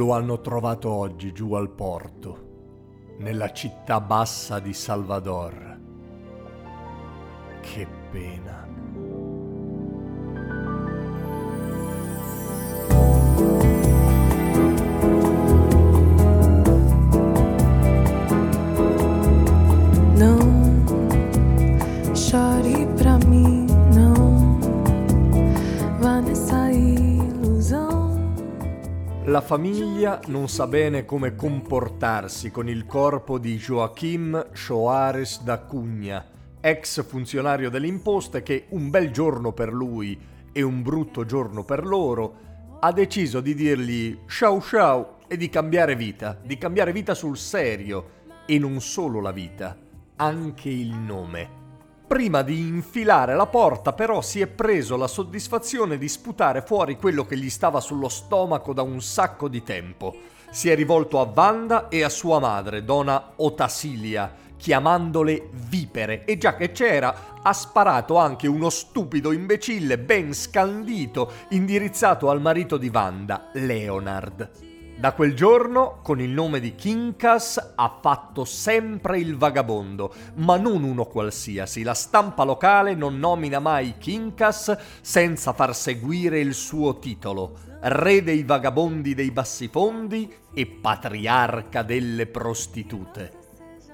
Lo hanno trovato oggi giù al porto, nella città bassa di Salvador. Che pena. La famiglia non sa bene come comportarsi con il corpo di Joaquim Soares da Cunha, ex funzionario delle imposte che un bel giorno per lui e un brutto giorno per loro ha deciso di dirgli ciao ciao e di cambiare vita, di cambiare vita sul serio e non solo la vita, anche il nome. Prima di infilare la porta però si è preso la soddisfazione di sputare fuori quello che gli stava sullo stomaco da un sacco di tempo. Si è rivolto a Wanda e a sua madre, donna Otasilia, chiamandole vipere e già che c'era ha sparato anche uno stupido imbecille ben scandito indirizzato al marito di Wanda, Leonard. Da quel giorno, con il nome di Kinkas, ha fatto sempre il vagabondo, ma non uno qualsiasi. La stampa locale non nomina mai Kinkas senza far seguire il suo titolo. Re dei vagabondi dei bassifondi e patriarca delle prostitute.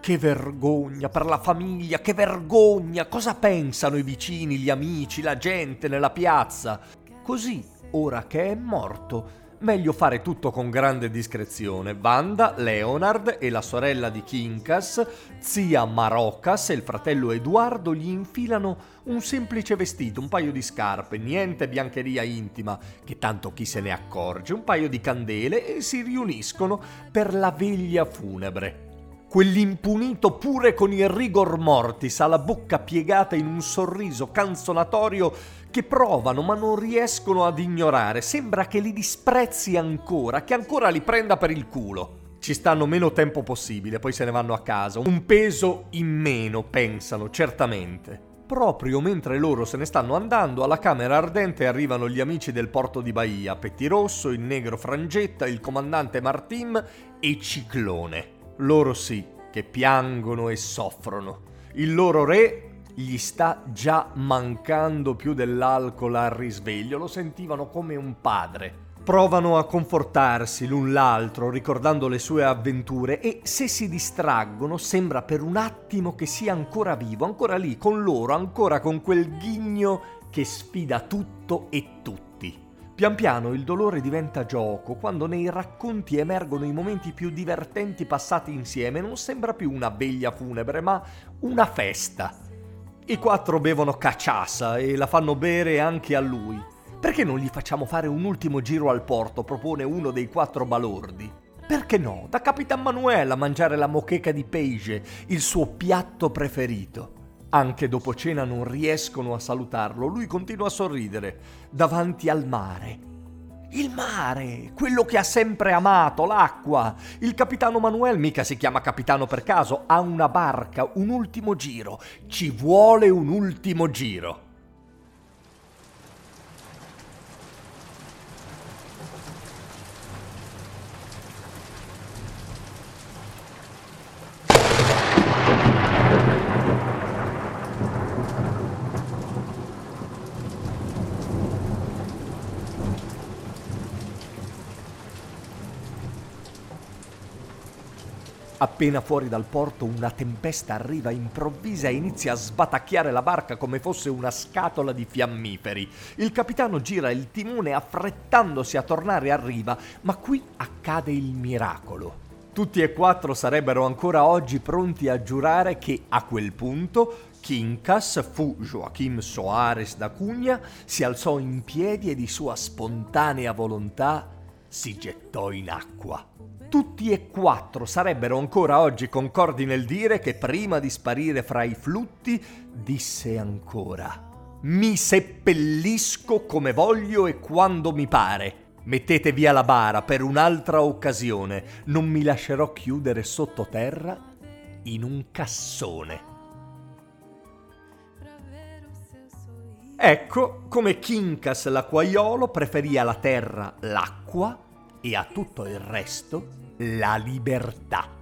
Che vergogna per la famiglia, che vergogna! Cosa pensano i vicini, gli amici, la gente nella piazza? Così, ora che è morto, meglio fare tutto con grande discrezione. Wanda, Leonard e la sorella di Kinkas, zia Marocas e il fratello Edoardo gli infilano un semplice vestito, un paio di scarpe, niente biancheria intima, che tanto chi se ne accorge, un paio di candele e si riuniscono per la veglia funebre. Quell'impunito pure con il rigor mortis ha la bocca piegata in un sorriso canzonatorio che provano ma non riescono ad ignorare. Sembra che li disprezzi ancora, che ancora li prenda per il culo. Ci stanno meno tempo possibile, poi se ne vanno a casa. Un peso in meno, pensano, certamente. Proprio mentre loro se ne stanno andando, alla camera ardente arrivano gli amici del porto di Bahia, Pettirosso, il negro Frangetta, il comandante Martim e Ciclone. Loro sì, che piangono e soffrono. Il loro re gli sta già mancando più dell'alcol al risveglio, lo sentivano come un padre. Provano a confortarsi l'un l'altro ricordando le sue avventure e se si distraggono sembra per un attimo che sia ancora vivo, ancora lì con loro, ancora con quel ghigno che sfida tutto e tutti. Pian piano il dolore diventa gioco, quando nei racconti emergono i momenti più divertenti passati insieme, non sembra più una veglia funebre, ma una festa. I quattro bevono caciassa e la fanno bere anche a lui. Perché non gli facciamo fare un ultimo giro al porto? propone uno dei quattro balordi. Perché no? Da Capitan Manuel a mangiare la mocheca di Peige, il suo piatto preferito. Anche dopo cena non riescono a salutarlo, lui continua a sorridere davanti al mare. Il mare, quello che ha sempre amato, l'acqua. Il capitano Manuel mica si chiama capitano per caso, ha una barca, un ultimo giro. Ci vuole un ultimo giro. Appena fuori dal porto una tempesta arriva improvvisa e inizia a sbatacchiare la barca come fosse una scatola di fiammiferi. Il capitano gira il timone affrettandosi a tornare a riva, ma qui accade il miracolo. Tutti e quattro sarebbero ancora oggi pronti a giurare che a quel punto Quincas fu Joaquim Soares da Cunha, si alzò in piedi e di sua spontanea volontà si gettò in acqua. Tutti e quattro sarebbero ancora oggi concordi nel dire che prima di sparire fra i flutti disse ancora Mi seppellisco come voglio e quando mi pare. Mettete via la bara per un'altra occasione, non mi lascerò chiudere sottoterra in un cassone. Ecco come Quincas l'acquaiolo preferì alla terra l'acqua e a tutto il resto la libertà.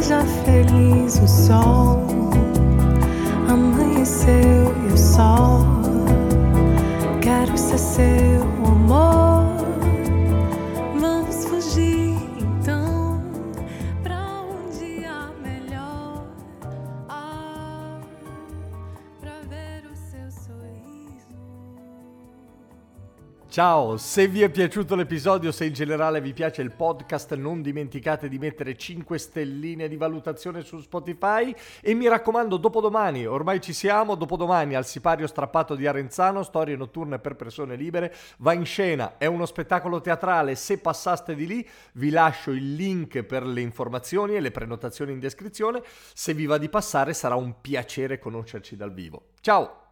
seja feliz o sol. Amanheceu e o sol. Ciao, se vi è piaciuto l'episodio, se in generale vi piace il podcast, non dimenticate di mettere 5 stelline di valutazione su Spotify e mi raccomando, dopodomani, ormai ci siamo, dopodomani al sipario strappato di Arenzano, storie notturne per persone libere, va in scena, è uno spettacolo teatrale, se passaste di lì vi lascio il link per le informazioni e le prenotazioni in descrizione, se vi va di passare sarà un piacere conoscerci dal vivo. Ciao!